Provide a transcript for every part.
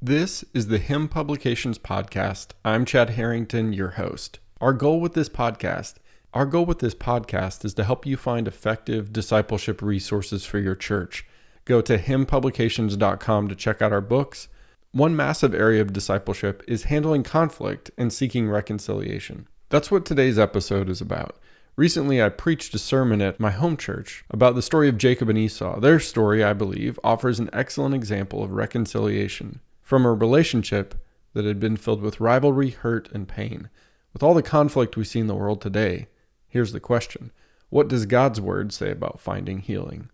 This is the HIM Publications podcast. I'm Chad Harrington, your host. Our goal with this podcast, our goal with this podcast is to help you find effective discipleship resources for your church. Go to himpublications.com to check out our books. One massive area of discipleship is handling conflict and seeking reconciliation. That's what today's episode is about. Recently, I preached a sermon at my home church about the story of Jacob and Esau. Their story, I believe, offers an excellent example of reconciliation from a relationship that had been filled with rivalry, hurt, and pain. With all the conflict we see in the world today, here's the question What does God's word say about finding healing?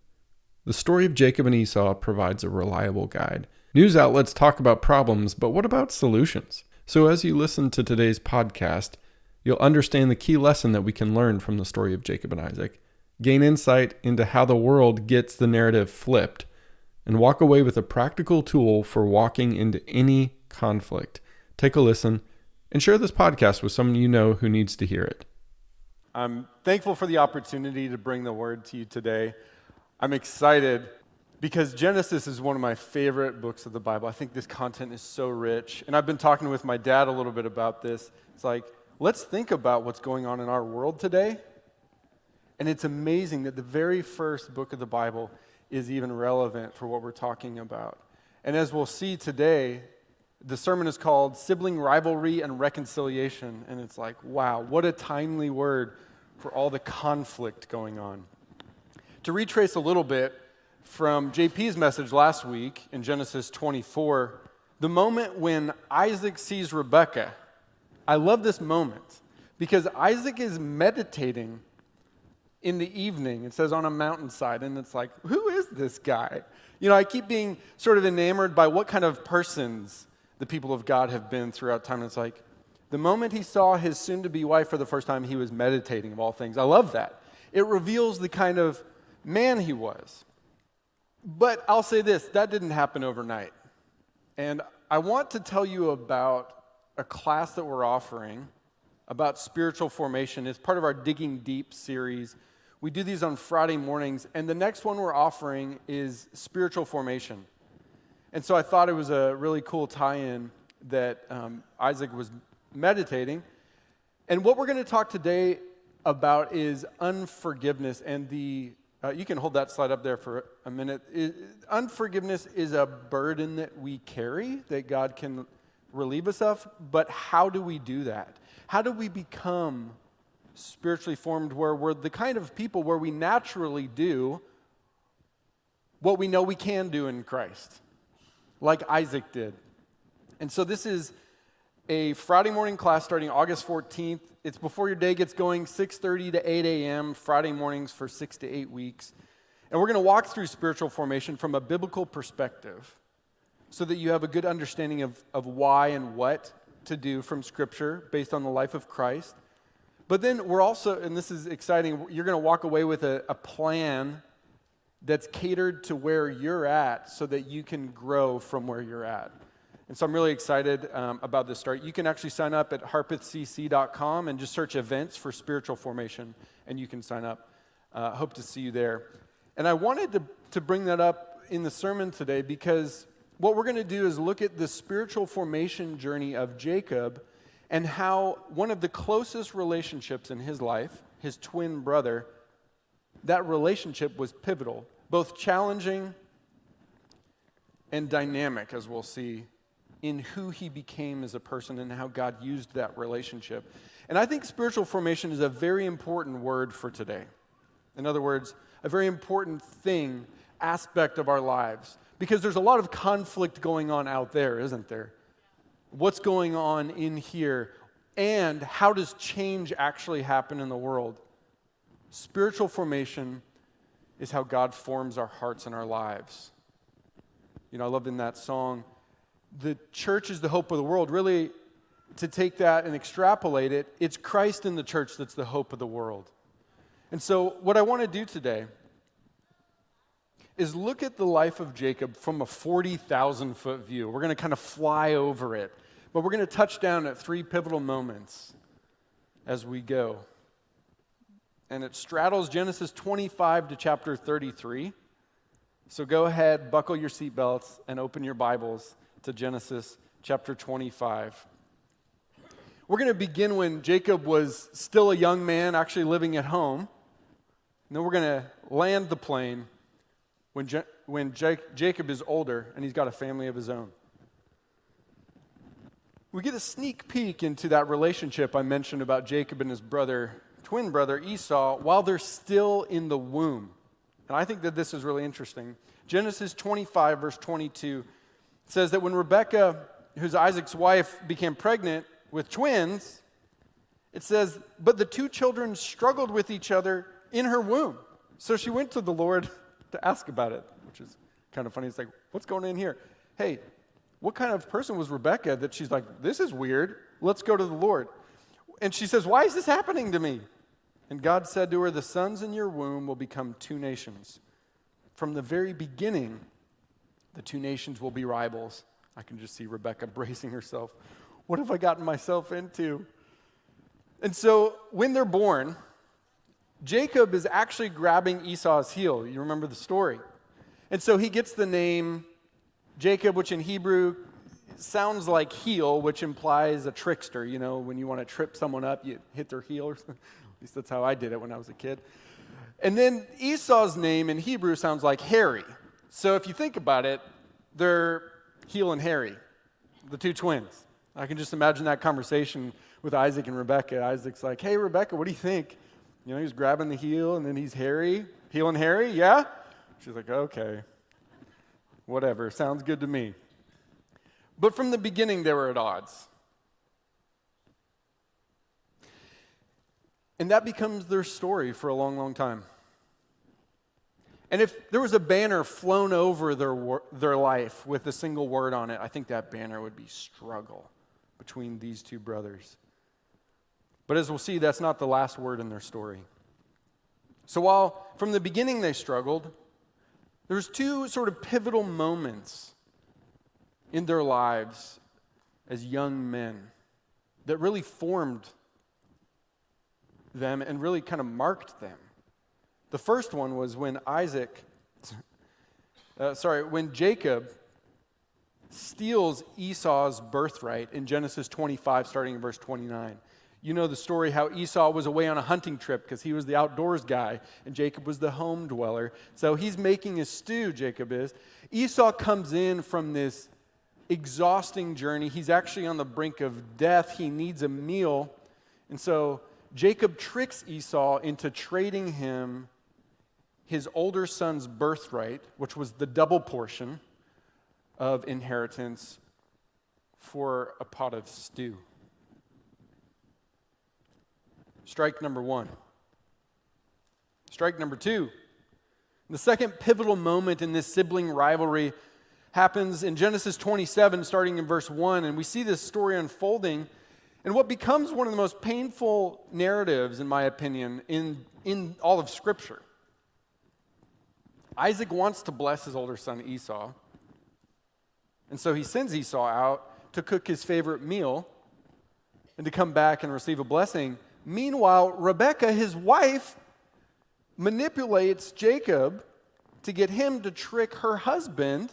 The story of Jacob and Esau provides a reliable guide. News outlets talk about problems, but what about solutions? So, as you listen to today's podcast, you'll understand the key lesson that we can learn from the story of Jacob and Isaac, gain insight into how the world gets the narrative flipped, and walk away with a practical tool for walking into any conflict. Take a listen and share this podcast with someone you know who needs to hear it. I'm thankful for the opportunity to bring the word to you today. I'm excited because Genesis is one of my favorite books of the Bible. I think this content is so rich. And I've been talking with my dad a little bit about this. It's like, let's think about what's going on in our world today. And it's amazing that the very first book of the Bible is even relevant for what we're talking about. And as we'll see today, the sermon is called Sibling Rivalry and Reconciliation. And it's like, wow, what a timely word for all the conflict going on. To retrace a little bit from JP's message last week in Genesis 24, the moment when Isaac sees Rebekah I love this moment because Isaac is meditating in the evening. It says on a mountainside, and it's like, who is this guy? You know, I keep being sort of enamored by what kind of persons the people of God have been throughout time. And it's like, the moment he saw his soon to be wife for the first time, he was meditating of all things. I love that. It reveals the kind of man he was. But I'll say this that didn't happen overnight. And I want to tell you about a class that we're offering about spiritual formation. It's part of our Digging Deep series. We do these on Friday mornings, and the next one we're offering is spiritual formation. And so I thought it was a really cool tie in that um, Isaac was meditating. And what we're going to talk today about is unforgiveness and the uh, you can hold that slide up there for a minute. It, unforgiveness is a burden that we carry that God can relieve us of, but how do we do that? How do we become spiritually formed where we're the kind of people where we naturally do what we know we can do in Christ, like Isaac did? And so this is a Friday morning class starting August 14th. It's before your day gets going, 6:30 to 8 a.m. Friday mornings for six to eight weeks. And we're going to walk through spiritual formation from a biblical perspective so that you have a good understanding of, of why and what to do from Scripture based on the life of Christ. But then we're also, and this is exciting, you're going to walk away with a, a plan that's catered to where you're at so that you can grow from where you're at. And so I'm really excited um, about this start. You can actually sign up at harpethcc.com and just search events for spiritual formation, and you can sign up. Uh, hope to see you there. And I wanted to, to bring that up in the sermon today because what we're going to do is look at the spiritual formation journey of Jacob and how one of the closest relationships in his life, his twin brother, that relationship was pivotal, both challenging and dynamic, as we'll see, in who he became as a person and how God used that relationship. And I think spiritual formation is a very important word for today. In other words, a very important thing, aspect of our lives. Because there's a lot of conflict going on out there, isn't there? What's going on in here? And how does change actually happen in the world? Spiritual formation is how God forms our hearts and our lives. You know, I love in that song, the church is the hope of the world. Really, to take that and extrapolate it, it's Christ in the church that's the hope of the world. And so, what I want to do today is look at the life of Jacob from a 40,000 foot view. We're going to kind of fly over it, but we're going to touch down at three pivotal moments as we go. And it straddles Genesis 25 to chapter 33. So go ahead, buckle your seatbelts, and open your Bibles to Genesis chapter 25. We're going to begin when Jacob was still a young man, actually living at home. And then we're going to land the plane when, Je- when Jake- Jacob is older and he's got a family of his own. We get a sneak peek into that relationship I mentioned about Jacob and his brother, twin brother Esau, while they're still in the womb. And I think that this is really interesting. Genesis 25, verse 22 says that when Rebekah, who's Isaac's wife, became pregnant with twins, it says, But the two children struggled with each other in her womb. So she went to the Lord to ask about it, which is kind of funny. It's like, What's going on here? Hey, what kind of person was Rebecca that she's like, This is weird. Let's go to the Lord. And she says, Why is this happening to me? And God said to her, The sons in your womb will become two nations. From the very beginning, the two nations will be rivals. I can just see Rebecca bracing herself. What have I gotten myself into? And so when they're born, Jacob is actually grabbing Esau's heel. You remember the story. And so he gets the name Jacob, which in Hebrew sounds like heel, which implies a trickster. You know, when you want to trip someone up, you hit their heel. Or something. At least that's how I did it when I was a kid. And then Esau's name in Hebrew sounds like hairy. So if you think about it, they're heel and hairy, the two twins. I can just imagine that conversation with Isaac and Rebecca. Isaac's like, hey, Rebecca, what do you think? You know, he's grabbing the heel and then he's hairy. Heel and hairy, yeah? She's like, okay. Whatever, sounds good to me. But from the beginning, they were at odds. And that becomes their story for a long, long time. And if there was a banner flown over their, their life with a single word on it, I think that banner would be struggle between these two brothers. But as we'll see, that's not the last word in their story. So while from the beginning they struggled, there's two sort of pivotal moments in their lives as young men that really formed them and really kind of marked them. The first one was when Isaac, uh, sorry, when Jacob steals Esau's birthright in Genesis 25, starting in verse 29. You know the story how Esau was away on a hunting trip because he was the outdoors guy and Jacob was the home dweller. So he's making a stew, Jacob is. Esau comes in from this exhausting journey. He's actually on the brink of death. He needs a meal. And so Jacob tricks Esau into trading him his older son's birthright, which was the double portion of inheritance, for a pot of stew. Strike number one. Strike number two. The second pivotal moment in this sibling rivalry happens in Genesis 27, starting in verse 1. And we see this story unfolding and what becomes one of the most painful narratives, in my opinion, in, in all of Scripture. Isaac wants to bless his older son Esau. And so he sends Esau out to cook his favorite meal and to come back and receive a blessing. Meanwhile, Rebekah, his wife, manipulates Jacob to get him to trick her husband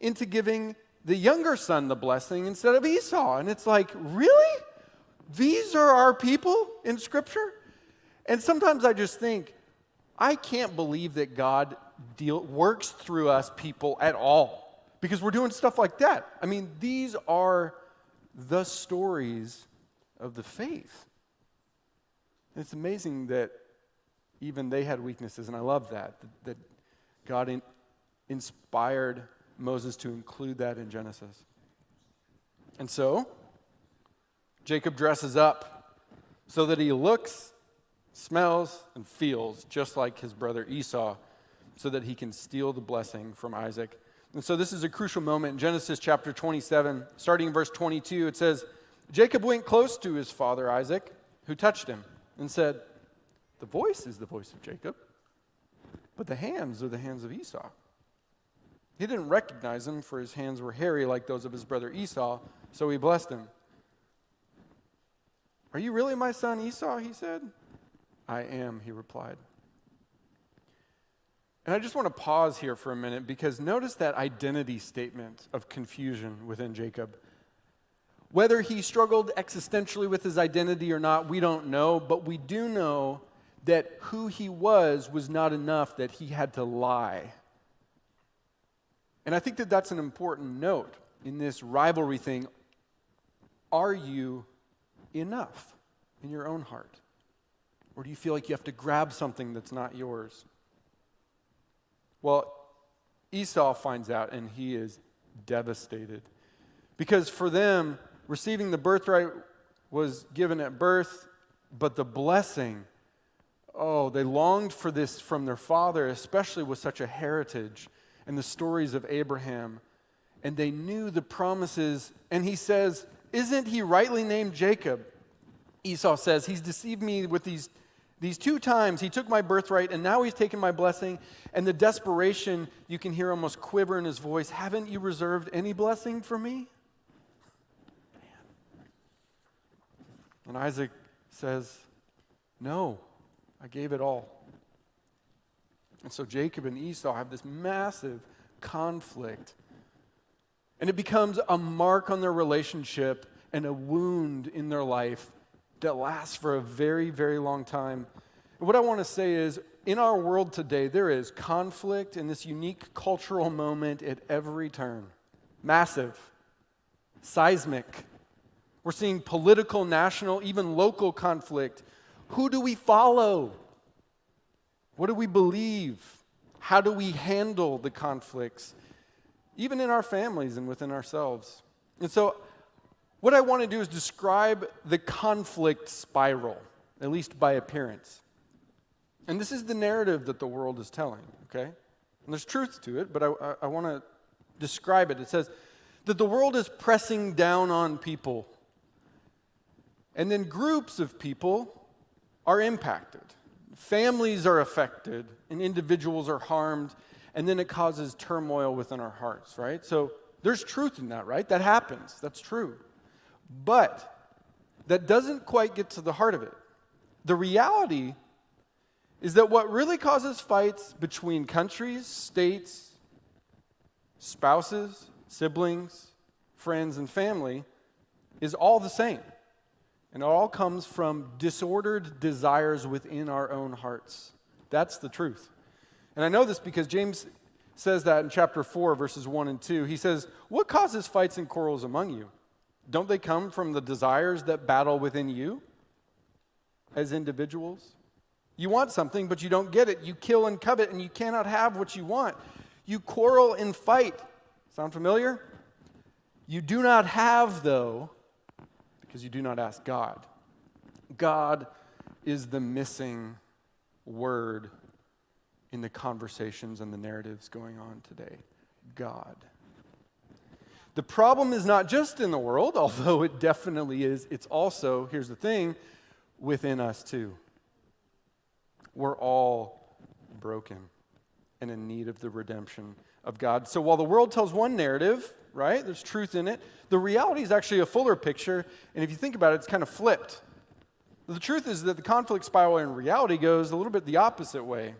into giving the younger son the blessing instead of Esau. And it's like, really? These are our people in Scripture? And sometimes I just think, I can't believe that God deal, works through us people at all because we're doing stuff like that. I mean, these are the stories of the faith. It's amazing that even they had weaknesses, and I love that, that, God in, inspired Moses to include that in Genesis. And so, Jacob dresses up so that he looks, smells, and feels just like his brother Esau, so that he can steal the blessing from Isaac. And so, this is a crucial moment in Genesis chapter 27, starting in verse 22. It says, Jacob went close to his father Isaac, who touched him and said, The voice is the voice of Jacob, but the hands are the hands of Esau. He didn't recognize him, for his hands were hairy like those of his brother Esau, so he blessed him. Are you really my son Esau? He said. I am, he replied. And I just want to pause here for a minute because notice that identity statement of confusion within Jacob. Whether he struggled existentially with his identity or not, we don't know, but we do know that who he was was not enough, that he had to lie. And I think that that's an important note in this rivalry thing. Are you enough in your own heart? Or do you feel like you have to grab something that's not yours? Well, Esau finds out and he is devastated. Because for them, receiving the birthright was given at birth, but the blessing, oh, they longed for this from their father, especially with such a heritage and the stories of Abraham. And they knew the promises. And he says, Isn't he rightly named Jacob? Esau says, He's deceived me with these, these two times. He took my birthright, and now he's taken my blessing. And the desperation, you can hear almost quiver in his voice Haven't you reserved any blessing for me? And Isaac says, No, I gave it all. And so Jacob and Esau have this massive conflict. And it becomes a mark on their relationship and a wound in their life that lasts for a very, very long time. And what I want to say is in our world today, there is conflict in this unique cultural moment at every turn. Massive, seismic, we're seeing political, national, even local conflict. Who do we follow? What do we believe? How do we handle the conflicts, even in our families and within ourselves? And so, what I want to do is describe the conflict spiral, at least by appearance. And this is the narrative that the world is telling, okay? And there's truth to it, but I, I, I want to describe it. It says that the world is pressing down on people and then groups of people are impacted. Families are affected, and individuals are harmed, and then it causes turmoil within our hearts, right? So there's truth in that, right? That happens. That's true. But that doesn't quite get to the heart of it. The reality is that what really causes fights between countries, states, spouses, siblings, friends, and family is all the same. And it all comes from disordered desires within our own hearts. That's the truth. And I know this because James says that in chapter 4, verses 1 and 2. He says, What causes fights and quarrels among you? Don't they come from the desires that battle within you as individuals? You want something, but you don't get it. You kill and covet, and you cannot have what you want. You quarrel and fight. Sound familiar? You do not have, though, because you do not ask God. God is the missing word in the conversations and the narratives going on today. God. The problem is not just in the world, although it definitely is, it's also, here's the thing, within us too. We're all broken and in need of the redemption of God. So while the world tells one narrative, right? There's truth in it. The reality is actually a fuller picture, and if you think about it, it's kind of flipped. The truth is that the conflict spiral in reality goes a little bit the opposite way.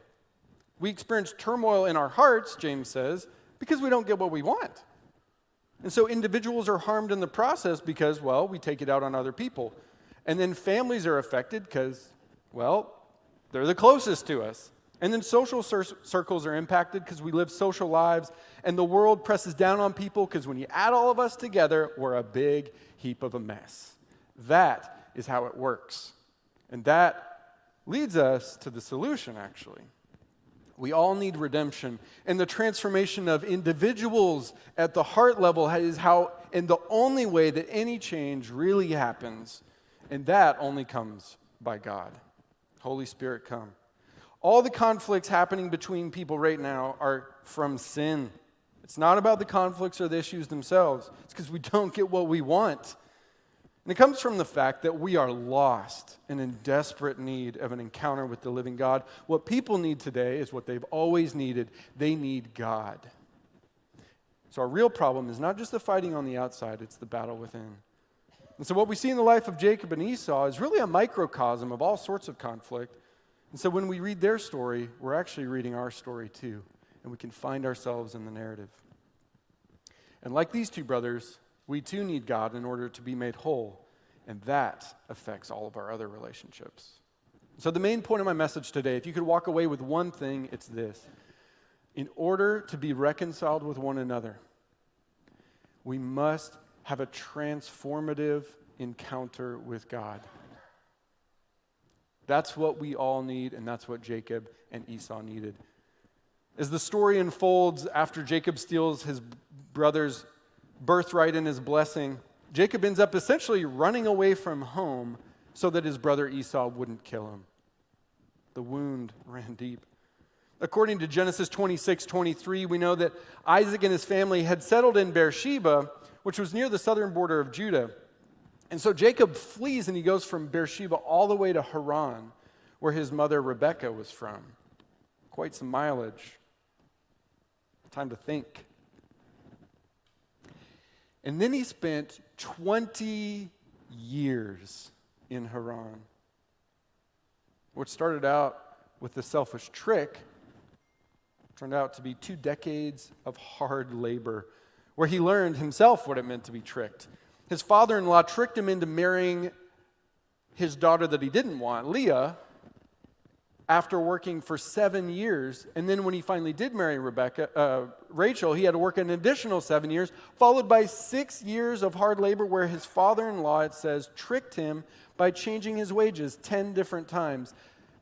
We experience turmoil in our hearts, James says, because we don't get what we want. And so individuals are harmed in the process because, well, we take it out on other people. And then families are affected because, well, they're the closest to us. And then social cir- circles are impacted because we live social lives, and the world presses down on people because when you add all of us together, we're a big heap of a mess. That is how it works. And that leads us to the solution, actually. We all need redemption. And the transformation of individuals at the heart level is how, and the only way that any change really happens. And that only comes by God. Holy Spirit, come. All the conflicts happening between people right now are from sin. It's not about the conflicts or the issues themselves, it's because we don't get what we want. And it comes from the fact that we are lost and in desperate need of an encounter with the living God. What people need today is what they've always needed they need God. So, our real problem is not just the fighting on the outside, it's the battle within. And so, what we see in the life of Jacob and Esau is really a microcosm of all sorts of conflict And so when we read their story, we're actually reading our story too, and we can find ourselves in the narrative. And like these two brothers, we too need God in order to be made whole, and that affects all of our other relationships. So, the main point of my message today, if you could walk away with one thing, it's this. In order to be reconciled with one another, we must have a transformative encounter with God. That's what we all need, and that's what Jacob and Esau needed. As the story unfolds after Jacob steals his brother's birthright and his blessing, Jacob ends up essentially running away from home so that his brother Esau wouldn't kill him. The wound ran deep. According to Genesis 26 23, we know that Isaac and his family had settled in Beersheba, which was near the southern border of Judah. And so Jacob flees and he goes from Beersheba all the way to Haran, where his mother Rebekah was from. Quite some mileage. Time to think. And then he spent 20 years in Haran. What started out with the selfish trick turned out to be two decades of hard labor, where he learned himself what it meant to be tricked his father in law tricked him into marrying his daughter that he didn't want, Leah, after working for seven years. And then when he finally did marry Rebecca, uh, Rachel, he had to work an additional seven years, followed by six years of hard labor where his father in law, it says, tricked him by changing his wages 10 different times.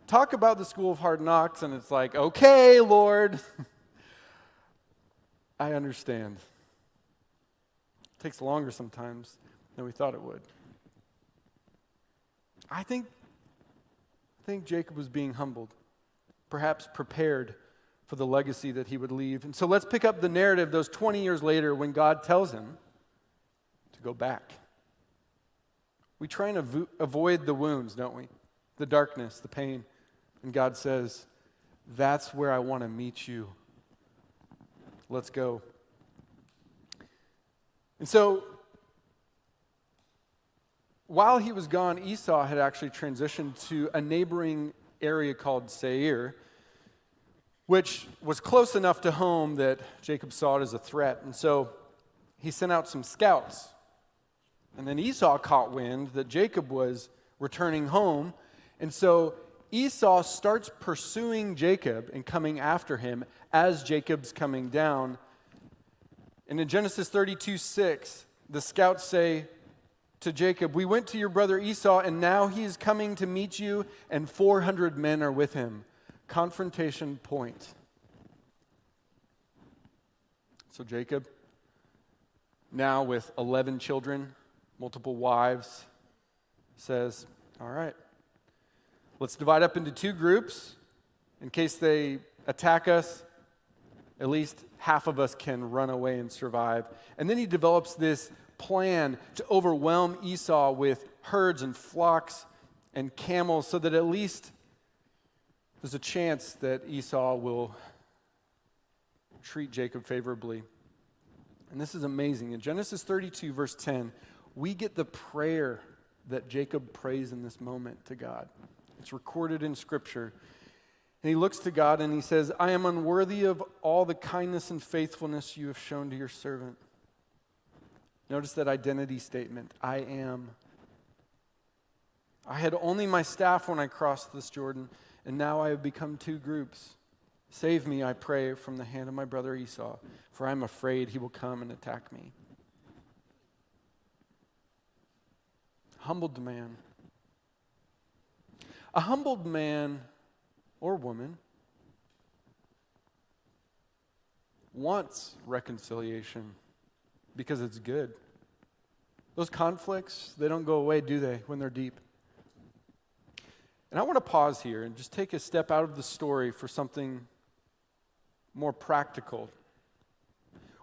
Talk about the school of hard knocks, and it's like, okay, Lord, I understand. It takes longer sometimes than we thought it would. I think, I think Jacob was being humbled, perhaps prepared for the legacy that he would leave. And so let's pick up the narrative those 20 years later when God tells him to go back. We try and avo- avoid the wounds, don't we? The darkness, the pain. And God says, That's where I want to meet you. Let's go. And so, while he was gone, Esau had actually transitioned to a neighboring area called Seir, which was close enough to home that Jacob saw it as a threat. And so he sent out some scouts. And then Esau caught wind that Jacob was returning home. And so Esau starts pursuing Jacob and coming after him as Jacob's coming down and in Genesis 32 6, the scouts say to Jacob, We went to your brother Esau, and now he is coming to meet you, and 400 men are with him. Confrontation point. So Jacob, now with 11 children, multiple wives, says, All right, let's divide up into two groups in case they attack us. At least half of us can run away and survive. And then he develops this plan to overwhelm Esau with herds and flocks and camels so that at least there's a chance that Esau will treat Jacob favorably. And this is amazing. In Genesis 32, verse 10, we get the prayer that Jacob prays in this moment to God. It's recorded in Scripture. And he looks to God and he says, I am unworthy of all the kindness and faithfulness you have shown to your servant. Notice that identity statement I am. I had only my staff when I crossed this Jordan, and now I have become two groups. Save me, I pray, from the hand of my brother Esau, for I am afraid he will come and attack me. Humbled man. A humbled man or woman wants reconciliation because it's good. Those conflicts, they don't go away, do they, when they're deep? And I want to pause here and just take a step out of the story for something more practical.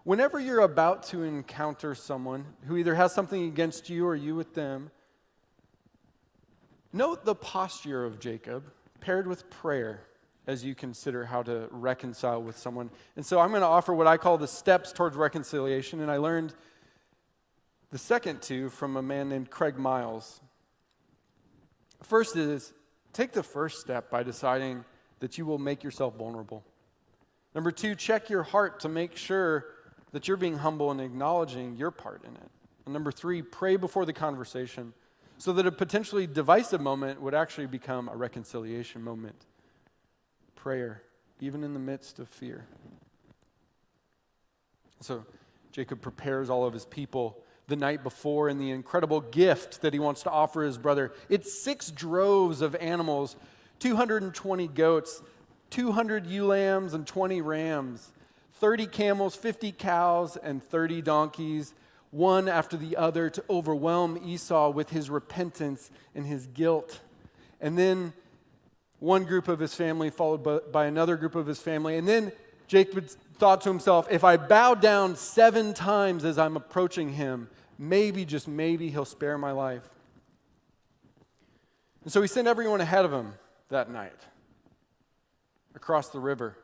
Whenever you're about to encounter someone who either has something against you or you with them, note the posture of Jacob paired with prayer as you consider how to reconcile with someone. And so I'm going to offer what I call the steps towards reconciliation, and I learned the second two from a man named Craig Miles. First is take the first step by deciding that you will make yourself vulnerable. Number two, check your heart to make sure that you're being humble and acknowledging your part in it. And number three, pray before the conversation so that a potentially divisive moment would actually become a reconciliation moment. Prayer, even in the midst of fear. So Jacob prepares all of his people the night before in the incredible gift that he wants to offer his brother. It's six droves of animals 220 goats, 200 ewe lambs, and 20 rams, 30 camels, 50 cows, and 30 donkeys, one after the other to overwhelm Esau with his repentance and his guilt. And then one group of his family, followed by another group of his family. And then Jacob thought to himself, if I bow down seven times as I'm approaching him, maybe, just maybe, he'll spare my life. And so he sent everyone ahead of him that night across the river.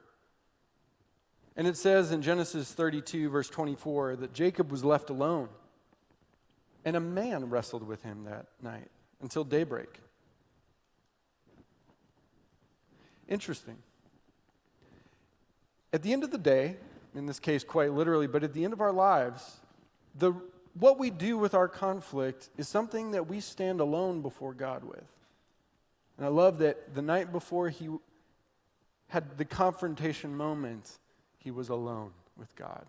And it says in Genesis 32, verse 24, that Jacob was left alone. And a man wrestled with him that night until daybreak. Interesting. At the end of the day, in this case quite literally, but at the end of our lives, the, what we do with our conflict is something that we stand alone before God with. And I love that the night before he had the confrontation moment, he was alone with God.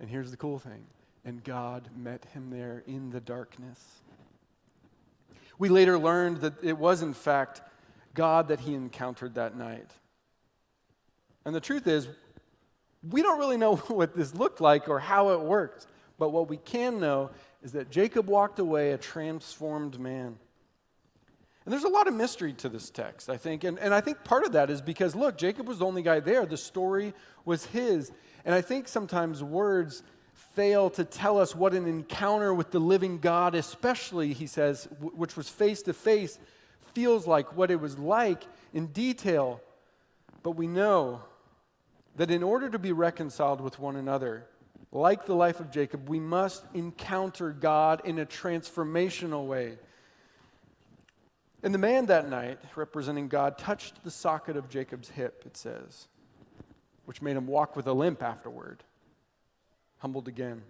And here's the cool thing and God met him there in the darkness. We later learned that it was, in fact, God that he encountered that night. And the truth is, we don't really know what this looked like or how it worked. But what we can know is that Jacob walked away a transformed man. And there's a lot of mystery to this text, I think. And, and I think part of that is because, look, Jacob was the only guy there. The story was his. And I think sometimes words fail to tell us what an encounter with the living God, especially, he says, w- which was face to face, feels like, what it was like in detail. But we know that in order to be reconciled with one another, like the life of Jacob, we must encounter God in a transformational way. And the man that night, representing God, touched the socket of Jacob's hip, it says, which made him walk with a limp afterward, humbled again.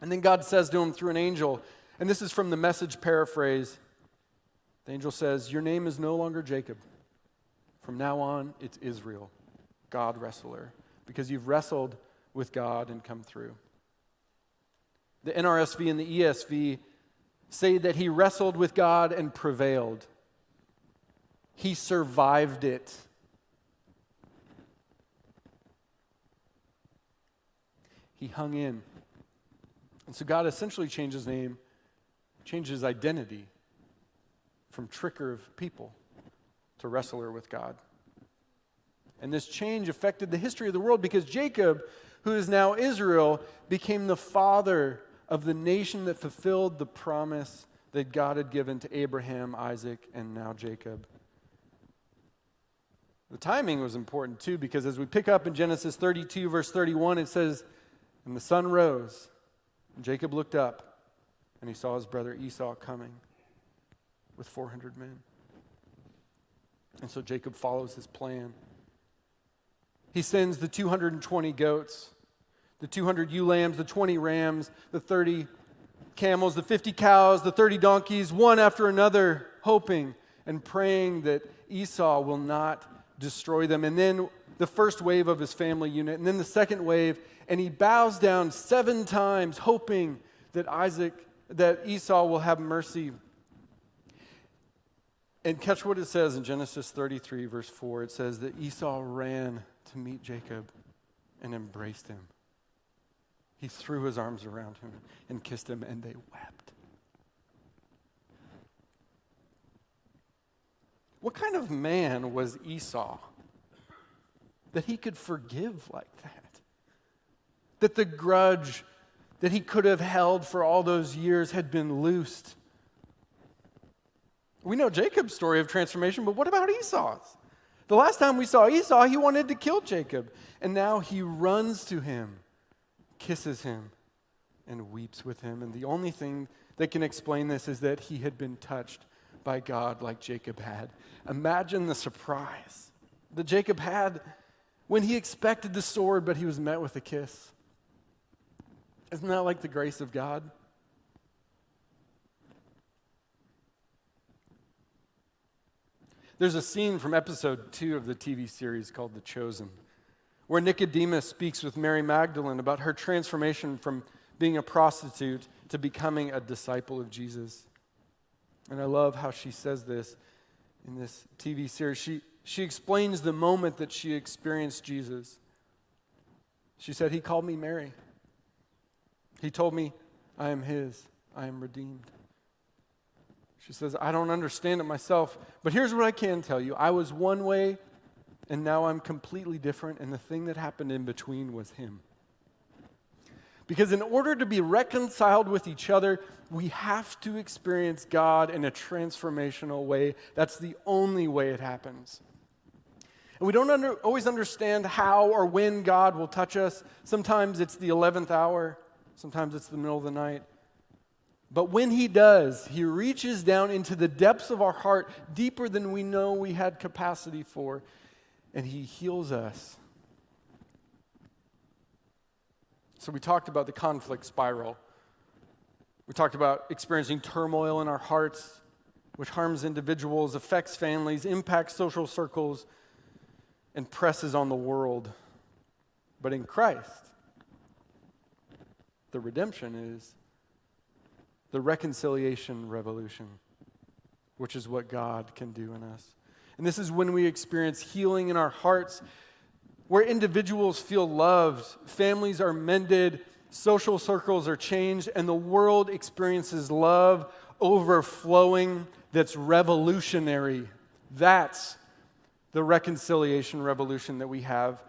And then God says to him through an angel, and this is from the message paraphrase the angel says, Your name is no longer Jacob. From now on, it's Israel, God wrestler, because you've wrestled with God and come through. The NRSV and the ESV say that he wrestled with God and prevailed. He survived it. He hung in. And so God essentially changed his name, changed his identity from tricker of people to wrestler with God. And this change affected the history of the world because Jacob, who is now Israel, became the father of the nation that fulfilled the promise that God had given to Abraham, Isaac, and now Jacob. The timing was important too, because as we pick up in Genesis 32, verse 31, it says, And the sun rose, and Jacob looked up, and he saw his brother Esau coming with 400 men. And so Jacob follows his plan. He sends the 220 goats, the 200 ewe lambs, the 20 rams, the 30 camels, the 50 cows, the 30 donkeys, one after another, hoping and praying that Esau will not destroy them. And then the first wave of his family unit, and then the second wave, and he bows down seven times, hoping that Isaac, that Esau will have mercy. And catch what it says in Genesis 33, verse 4. It says that Esau ran to meet Jacob and embraced him. He threw his arms around him and kissed him, and they wept. What kind of man was Esau that he could forgive like that? That the grudge that he could have held for all those years had been loosed. We know Jacob's story of transformation, but what about Esau's? The last time we saw Esau, he wanted to kill Jacob, and now he runs to him, kisses him, and weeps with him. And the only thing that can explain this is that he had been touched by God like Jacob had. Imagine the surprise that Jacob had when he expected the sword, but he was met with a kiss. Isn't that like the grace of God? There's a scene from episode two of the TV series called The Chosen, where Nicodemus speaks with Mary Magdalene about her transformation from being a prostitute to becoming a disciple of Jesus. And I love how she says this in this TV series. She, she explains the moment that she experienced Jesus. She said, He called me Mary. He told me, I am His, I am redeemed. She says, I don't understand it myself, but here's what I can tell you I was one way, and now I'm completely different, and the thing that happened in between was Him. Because in order to be reconciled with each other, we have to experience God in a transformational way. That's the only way it happens. And we don't under, always understand how or when God will touch us. Sometimes it's the 11th hour, sometimes it's the middle of the night. But when He does, He reaches down into the depths of our heart, deeper than we know we had capacity for, and He heals us. So, we talked about the conflict spiral. We talked about experiencing turmoil in our hearts, which harms individuals, affects families, impacts social circles, and presses on the world. But in Christ, the redemption is the reconciliation revolution, which is what God can do in us. And this is when we experience healing in our hearts where individuals feel loved, families are mended, social circles are changed, and the world experiences love overflowing that's revolutionary. That's the reconciliation revolution that we have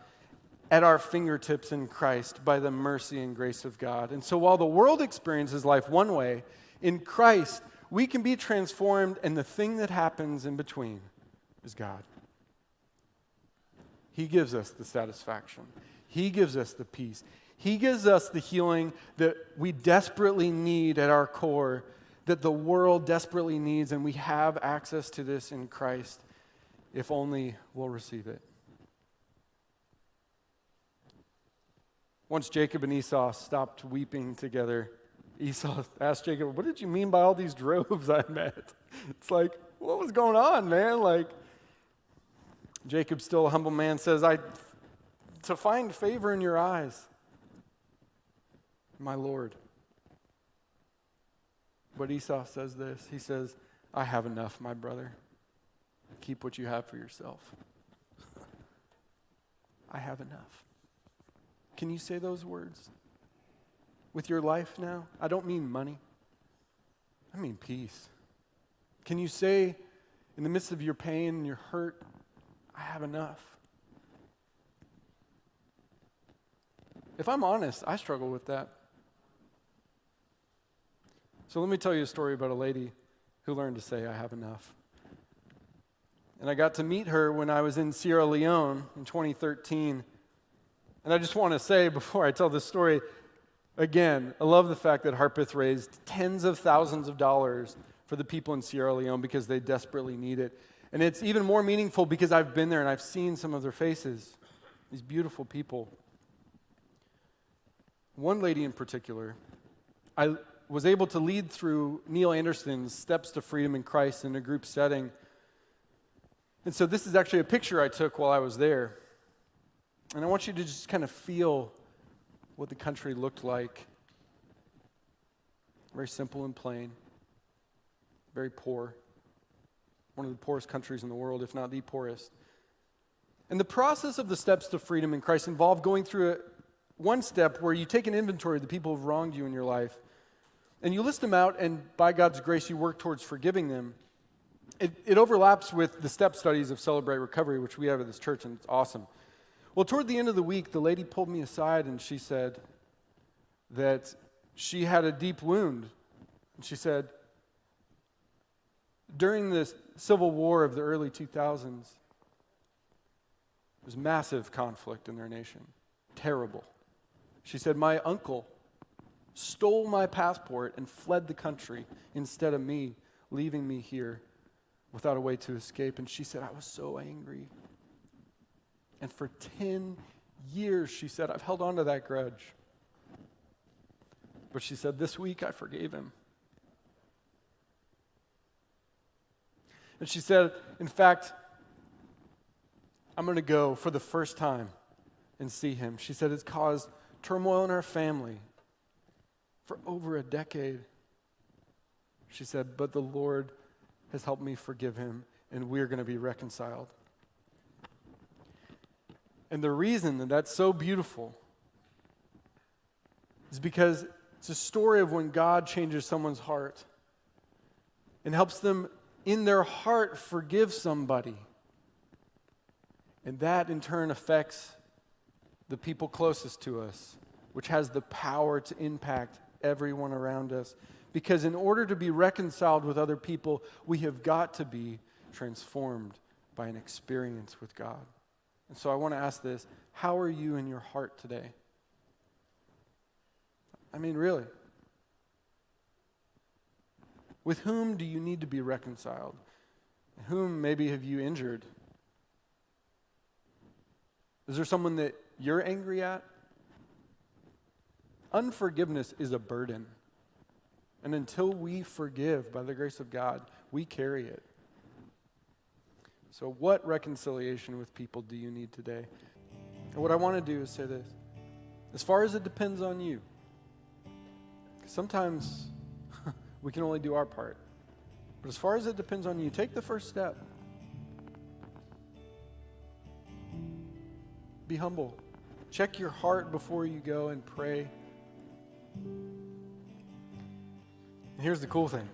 at our fingertips in Christ by the mercy and grace of God. And so while the world experiences life one way, in Christ, we can be transformed, and the thing that happens in between is God. He gives us the satisfaction. He gives us the peace. He gives us the healing that we desperately need at our core, that the world desperately needs, and we have access to this in Christ if only we'll receive it. Once Jacob and Esau stopped weeping together, Esau asked Jacob, What did you mean by all these droves I met? It's like, what was going on, man? Like, Jacob, still a humble man, says, I, to find favor in your eyes, my Lord. But Esau says this He says, I have enough, my brother. Keep what you have for yourself. I have enough. Can you say those words with your life now? I don't mean money, I mean peace. Can you say, in the midst of your pain and your hurt, I have enough. If I'm honest, I struggle with that. So let me tell you a story about a lady who learned to say, I have enough. And I got to meet her when I was in Sierra Leone in 2013. And I just want to say before I tell this story, again, I love the fact that Harpeth raised tens of thousands of dollars for the people in Sierra Leone because they desperately need it. And it's even more meaningful because I've been there and I've seen some of their faces, these beautiful people. One lady in particular, I was able to lead through Neil Anderson's Steps to Freedom in Christ in a group setting. And so this is actually a picture I took while I was there. And I want you to just kind of feel what the country looked like. Very simple and plain, very poor one of the poorest countries in the world, if not the poorest. And the process of the steps to freedom in Christ involved going through a, one step where you take an inventory of the people who've wronged you in your life, and you list them out, and by God's grace, you work towards forgiving them. It, it overlaps with the step studies of Celebrate Recovery, which we have at this church, and it's awesome. Well, toward the end of the week, the lady pulled me aside and she said that she had a deep wound. And she said, during the Civil War of the early 2000s, there was massive conflict in their nation. Terrible. She said, My uncle stole my passport and fled the country instead of me, leaving me here without a way to escape. And she said, I was so angry. And for 10 years, she said, I've held on to that grudge. But she said, This week I forgave him. And she said, In fact, I'm going to go for the first time and see him. She said, It's caused turmoil in our family for over a decade. She said, But the Lord has helped me forgive him, and we're going to be reconciled. And the reason that that's so beautiful is because it's a story of when God changes someone's heart and helps them in their heart forgive somebody. And that in turn affects the people closest to us, which has the power to impact everyone around us. Because in order to be reconciled with other people, we have got to be transformed by an experience with God. And so I want to ask this How are you in your heart today? I mean, really. With whom do you need to be reconciled? Whom maybe have you injured? Is there someone that you're angry at? Unforgiveness is a burden. And until we forgive by the grace of God, we carry it. So, what reconciliation with people do you need today? And what I want to do is say this as far as it depends on you, sometimes we can only do our part. But as far as it depends on you, take the first step. Be humble. Check your heart before you go and pray. And here's the cool thing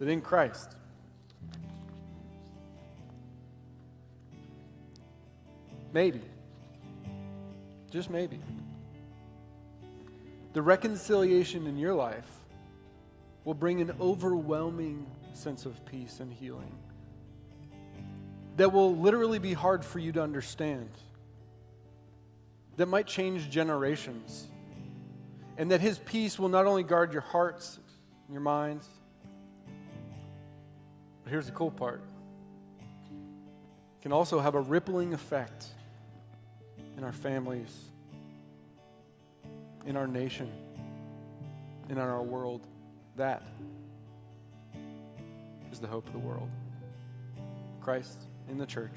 that in Christ, maybe, just maybe, the reconciliation in your life will bring an overwhelming sense of peace and healing that will literally be hard for you to understand, that might change generations, and that His peace will not only guard your hearts and your minds, but here's the cool part it can also have a rippling effect in our families, in our nation, and in our world. That is the hope of the world. Christ in the church.